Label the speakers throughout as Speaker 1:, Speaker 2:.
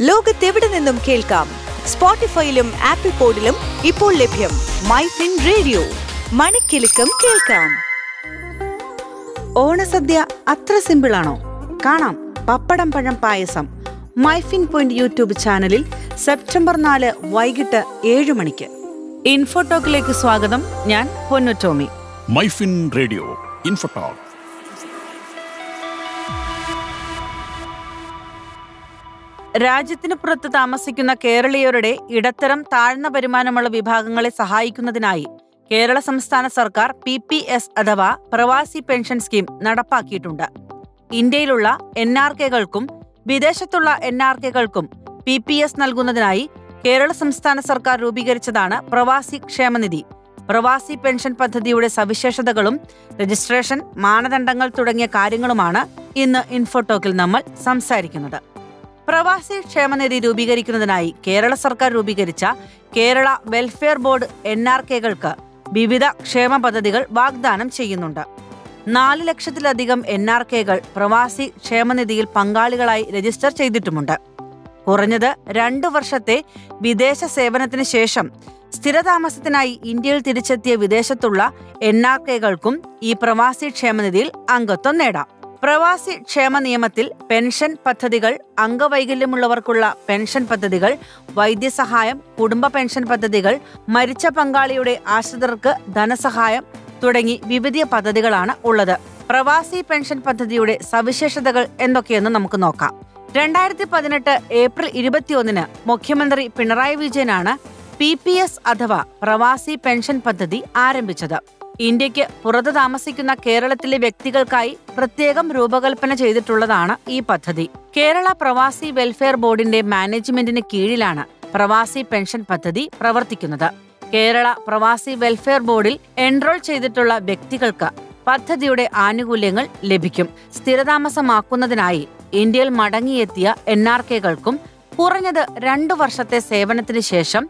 Speaker 1: ലോകത്തെവിടെ നിന്നും കേൾക്കാം? സ്പോട്ടിഫൈയിലും ആപ്പിൾ പോഡിലും ഇപ്പോൾ ലഭ്യം മൈ ഫിൻ റേഡിയോ. മണിക്കെലക്കം കേൾക്കാം.
Speaker 2: ഓണസദ്യ അത്ര സിമ്പിളാണോ കാണാം. പപ്പടം പഴം പായസം. മൈഫിൻ പോയിന്റ് യൂട്യൂബ് ചാനലിൽ സെപ്റ്റംബർ നാല് വൈകിട്ട് ഏഴ് മണിക്ക്. ഇൻഫോടോക്കിലേക്ക് സ്വാഗതം. ഞാൻ പൊന്നു ടോമി.
Speaker 3: MyFin radio Infotalk.
Speaker 2: രാജ്യത്തിന് പുറത്ത് താമസിക്കുന്ന കേരളീയരുടെ ഇടത്തരം താഴ്ന്ന വരുമാനമുള്ള വിഭാഗങ്ങളെ സഹായിക്കുന്നതിനായി കേരള സംസ്ഥാന സർക്കാർ പി പി എസ് അഥവാ പ്രവാസി പെൻഷൻ സ്കീം നടപ്പാക്കിയിട്ടുണ്ട്. ഇന്ത്യയിലുള്ള എൻ ആർ കെകൾക്കും വിദേശത്തുള്ള എൻ ആർ കെകൾക്കും പി പി എസ് നൽകുന്നതിനായി കേരള സംസ്ഥാന സർക്കാർ രൂപീകരിച്ചതാണ് പ്രവാസി ക്ഷേമനിധി. പ്രവാസി പെൻഷൻ പദ്ധതിയുടെ സവിശേഷതകളും രജിസ്ട്രേഷൻ മാനദണ്ഡങ്ങൾ തുടങ്ങിയ കാര്യങ്ങളുമാണ് ഇന്ന് ഇൻഫോടോക്കിൽ നമ്മൾ സംസാരിക്കുന്നത്. പ്രവാസി ക്ഷേമനിധി രൂപീകരിക്കുന്നതിനായി കേരള സർക്കാർ രൂപീകരിച്ച Kerala welfare board N R കെകൾക്ക് വിവിധ ക്ഷേമ പദ്ധതികൾ വാഗ്ദാനം ചെയ്യുന്നുണ്ട്. നാല് ലക്ഷത്തിലധികം എൻ ആർ കെകൾ പ്രവാസി ക്ഷേമനിധിയിൽ പങ്കാളികളായി രജിസ്റ്റർ ചെയ്തിട്ടുമുണ്ട്. കുറഞ്ഞത് രണ്ടു വർഷത്തെ വിദേശ സേവനത്തിന് ശേഷം സ്ഥിരതാമസത്തിനായി ഇന്ത്യയിൽ തിരിച്ചെത്തിയ വിദേശത്തുള്ള എൻ ആർ കെകൾക്കും ഈ പ്രവാസി ക്ഷേമനിധിയിൽ അംഗത്വം നേടാം. പ്രവാസി ക്ഷേമ നിയമത്തിൽ പെൻഷൻ പദ്ധതികൾ അംഗവൈകല്യമുള്ളവർക്കുള്ള പെൻഷൻ പദ്ധതികൾ വൈദ്യസഹായം കുടുംബ പെൻഷൻ പദ്ധതികൾ മരിച്ച പങ്കാളിയുടെ ആശ്രിതർക്ക് ധനസഹായം തുടങ്ങി വിവിധ പദ്ധതികളാണ് ഉള്ളത്. പ്രവാസി പെൻഷൻ പദ്ധതിയുടെ സവിശേഷതകൾ എന്തൊക്കെയെന്ന് നമുക്ക് നോക്കാം. രണ്ടായിരത്തി പതിനെട്ട് ഏപ്രിൽ ഇരുപത്തിയൊന്നിന് മുഖ്യമന്ത്രി പിണറായി വിജയനാണ് പി പി എസ് അഥവാ പ്രവാസി പെൻഷൻ പദ്ധതി ആരംഭിച്ചത്. ഇന്ത്യയ്ക്ക് പുറത്ത് താമസിക്കുന്ന കേരളത്തിലെ വ്യക്തികൾക്കായി പ്രത്യേകം രൂപകൽപ്പന ചെയ്തിട്ടുള്ളതാണ് ഈ പദ്ധതി. കേരള പ്രവാസി വെൽഫെയർ ബോർഡിന്റെ മാനേജ്മെന്റിന് കീഴിലാണ് പ്രവാസി പെൻഷൻ പദ്ധതി പ്രവർത്തിക്കുന്നത്. കേരള പ്രവാസി വെൽഫെയർ ബോർഡിൽ എൻറോൾ ചെയ്തിട്ടുള്ള വ്യക്തികൾക്ക് പദ്ധതിയുടെ ആനുകൂല്യങ്ങൾ ലഭിക്കും. സ്ഥിരതാമസമാക്കുന്നതിനായി ഇന്ത്യയിൽ മടങ്ങിയെത്തിയ എൻ ആർ കെകൾക്കും കുറഞ്ഞത് രണ്ടു വർഷത്തെ സേവനത്തിന് ശേഷം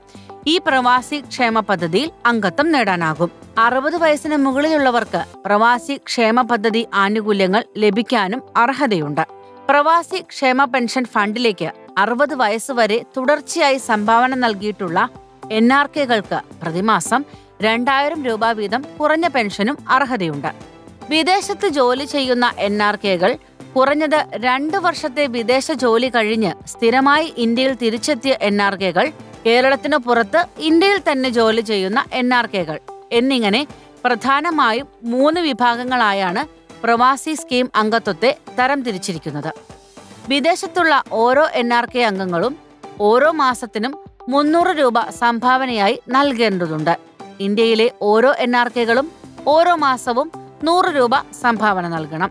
Speaker 2: ഈ പ്രവാസി ക്ഷേമ പദ്ധതിയിൽ അംഗത്വം നേടാനാകും. അറുപത് വയസ്സിന് മുകളിലുള്ളവർക്ക് പ്രവാസി ക്ഷേമ പദ്ധതി ആനുകൂല്യങ്ങൾ ലഭിക്കാനും അർഹതയുണ്ട്. പ്രവാസി ക്ഷേമ പെൻഷൻ ഫണ്ടിലേക്ക് അറുപത് വയസ്സുവരെ തുടർച്ചയായി സംഭാവന നൽകിയിട്ടുള്ള എൻ ആർ കെകൾക്ക് പ്രതിമാസം രണ്ടായിരം രൂപ വീതം കുറഞ്ഞ പെൻഷനും അർഹതയുണ്ട്. വിദേശത്ത് ജോലി ചെയ്യുന്ന എൻ ആർ കെകൾ കുറഞ്ഞത് രണ്ട് വർഷത്തെ വിദേശ ജോലി കഴിഞ്ഞ് സ്ഥിരമായി ഇന്ത്യയിൽ തിരിച്ചെത്തിയ എൻ ആർ കെകൾ കേരളത്തിന് പുറത്ത് ഇന്ത്യയിൽ തന്നെ ജോലി ചെയ്യുന്ന എൻ ആർ കെകൾ. എന്നിങ്ങനെ പ്രധാനമായും മൂന്ന് വിഭാഗങ്ങളായാണ് പ്രവാസി സ്കീം അംഗത്വത്തെ തരംതിരിച്ചിരിക്കുന്നത്. വിദേശത്തുള്ള ഓരോ എൻ ആർ കെ അംഗങ്ങളും ഓരോ മാസത്തിനും മുന്നൂറ് രൂപ സംഭാവനയായി നൽകേണ്ടതുണ്ട്. ഇന്ത്യയിലെ ഓരോ എൻ ആർ കെകളും ഓരോ മാസവും നൂറ് രൂപ സംഭാവന നൽകണം.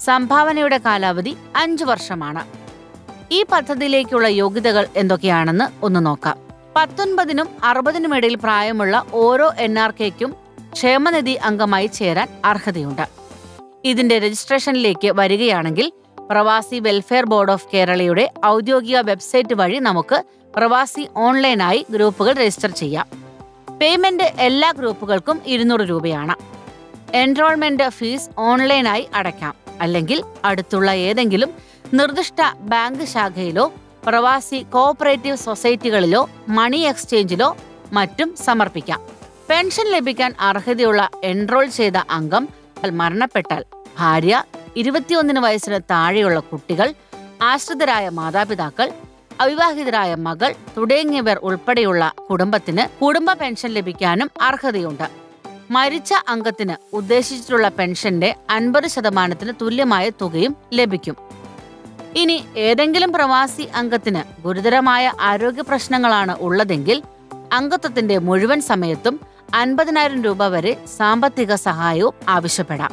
Speaker 2: സംഭാവനയുടെ കാലാവധി അഞ്ചു വർഷമാണ്. ഈ പദ്ധതിയിലേക്കുള്ള യോഗ്യതകൾ എന്തൊക്കെയാണെന്ന് ഒന്ന് നോക്കാം. പത്തൊൻപതിനും അറുപതിനും ഇടയിൽ പ്രായമുള്ള ഓരോ എൻ ആർ കെക്കും ക്ഷേമനിധി അംഗമായി ചേരാൻ അർഹതയുണ്ട്. ഇതിന്റെ രജിസ്ട്രേഷനിലേക്ക് വരികയാണെങ്കിൽ പ്രവാസി വെൽഫെയർ ബോർഡ് ഓഫ് കേരളയുടെ ഔദ്യോഗിക വെബ്സൈറ്റ് വഴി നമുക്ക് പ്രവാസി ഓൺലൈനായി ഗ്രൂപ്പുകൾ രജിസ്റ്റർ ചെയ്യാം. പേയ്മെന്റ് എല്ലാ ഗ്രൂപ്പുകൾക്കും ഇരുന്നൂറ് രൂപയാണ്. എൻറോൾമെന്റ് ഫീസ് ഓൺലൈനായി അടയ്ക്കാം. അല്ലെങ്കിൽ അടുത്തുള്ള ഏതെങ്കിലും നിർദ്ദിഷ്ട ബാങ്ക് ശാഖയിലോ പ്രവാസി കോഓപ്പറേറ്റീവ് സൊസൈറ്റികളിലോ മണി എക്സ്ചേഞ്ചിലോ മറ്റും സമർപ്പിക്കാം. പെൻഷൻ ലഭിക്കാൻ അർഹതയുള്ള എൻറോൾ ചെയ്ത അംഗം മരണപ്പെട്ടാൽ ഭാര്യ ഇരുപത്തിയൊന്നിന് വയസ്സിന് താഴെയുള്ള കുട്ടികൾ ആശ്രിതരായ മാതാപിതാക്കൾ അവിവാഹിതരായ മകൾ തുടങ്ങിയവർ ഉൾപ്പെടെയുള്ള കുടുംബത്തിന് കുടുംബ പെൻഷൻ ലഭിക്കാനും അർഹതയുണ്ട്. മരിച്ച അംഗത്തിന് ഉദ്ദേശിച്ചിട്ടുള്ള പെൻഷന്റെ അൻപത് ശതമാനത്തിന് തുല്യമായ തുകയും ലഭിക്കും. ഇനി ഏതെങ്കിലും പ്രവാസി അംഗത്തിന് ഗുരുതരമായ ആരോഗ്യ പ്രശ്നങ്ങളാണ് ഉള്ളതെങ്കിൽ അംഗത്വത്തിന്റെ മുഴുവൻ സമയത്തും അൻപതിനായിരം രൂപ വരെ സാമ്പത്തിക സഹായവും ആവശ്യപ്പെടാം.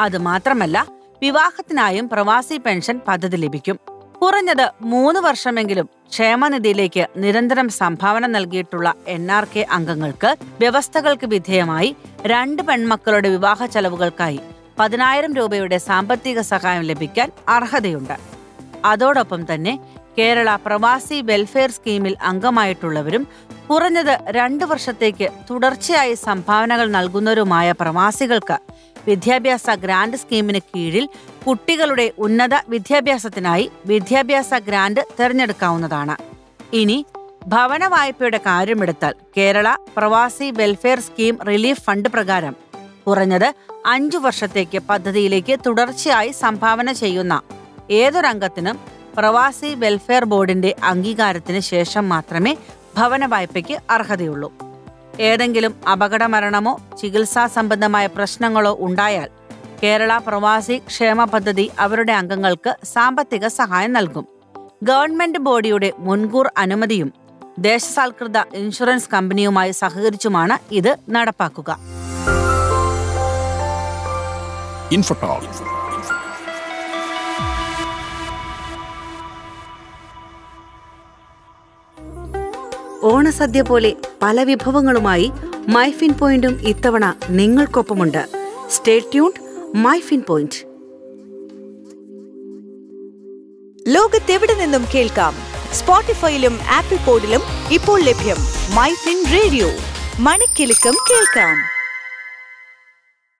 Speaker 2: അത് മാത്രമല്ല വിവാഹത്തിനായും പ്രവാസി പെൻഷൻ പദ്ധതി ലഭിക്കും. കുറഞ്ഞത് മൂന്ന് വർഷമെങ്കിലും ക്ഷേമനിധിയിലേക്ക് നിരന്തരം സംഭാവന നൽകിയിട്ടുള്ള എൻ ആർ കെ അംഗങ്ങൾക്ക് വ്യവസ്ഥകൾക്ക് വിധേയമായി രണ്ട് പെൺമക്കളുടെ വിവാഹ ചെലവുകൾക്കായി പതിനായിരം രൂപയുടെ സാമ്പത്തിക സഹായം ലഭിക്കാൻ അർഹതയുണ്ട്. അതോടൊപ്പം തന്നെ കേരള പ്രവാസി വെൽഫെയർ സ്കീമിൽ അംഗമായിട്ടുള്ളവരും കുറഞ്ഞത് രണ്ട് വർഷത്തേക്ക് തുടർച്ചയായി സംഭാവനകൾ നൽകുന്നവരുമായ പ്രവാസികൾക്ക് വിദ്യാഭ്യാസ ഗ്രാന്റ് സ്കീമിന് കീഴിൽ കുട്ടികളുടെ ഉന്നത വിദ്യാഭ്യാസത്തിനായി വിദ്യാഭ്യാസ ഗ്രാന്റ് തിരഞ്ഞെടുക്കാവുന്നതാണ്. ഇനി ഭവന വായ്പയുടെ കാര്യമെടുത്താൽ കേരള പ്രവാസി വെൽഫെയർ സ്കീം റിലീഫ് ഫണ്ട് പ്രകാരം കുറഞ്ഞത് അഞ്ചു വർഷത്തേക്ക് പദ്ധതിയിലേക്ക് തുടർച്ചയായി സംഭാവന ചെയ്യുന്ന ഏതൊരംഗത്തിനും പ്രവാസി വെൽഫെയർ ബോർഡിന്റെ അംഗീകാരത്തിന് ശേഷം മാത്രമേ ഭവന വായ്പയ്ക്ക് അർഹതയുള്ളൂ. ഏതെങ്കിലും അപകടമരണമോ ചികിത്സാ സംബന്ധമായ പ്രശ്നങ്ങളോ ഉണ്ടായാൽ കേരള പ്രവാസി ക്ഷേമ പദ്ധതി അവരുടെ അംഗങ്ങൾക്ക് സാമ്പത്തിക സഹായം നൽകും. ഗവൺമെന്റ് ബോഡിയുടെ മുൻകൂർ അനുമതിയും ദേശസാൽകൃത ഇൻഷുറൻസ് കമ്പനിയുമായി സഹകരിച്ചുമാണ് ഇത് നടപ്പാക്കുക.
Speaker 3: Infotalk.
Speaker 1: ഓണസദ്യ പോലെ പല വിഭവങ്ങളുമായി മൈഫിൻ പോയിന്റും ഇത്തവണ നിങ്ങൾക്കൊപ്പമുണ്ട്. Stay tuned Myfin point. ലോകത്തെവിടെ നിന്നും കേൾക്കാം. സ്പോട്ടിഫൈയിലും ആപ്പിൾ പോഡിലും ഇപ്പോൾ ലഭ്യം മൈഫിൻ റേഡിയോ. മണിക്കെലക്കം കേൾക്കാം.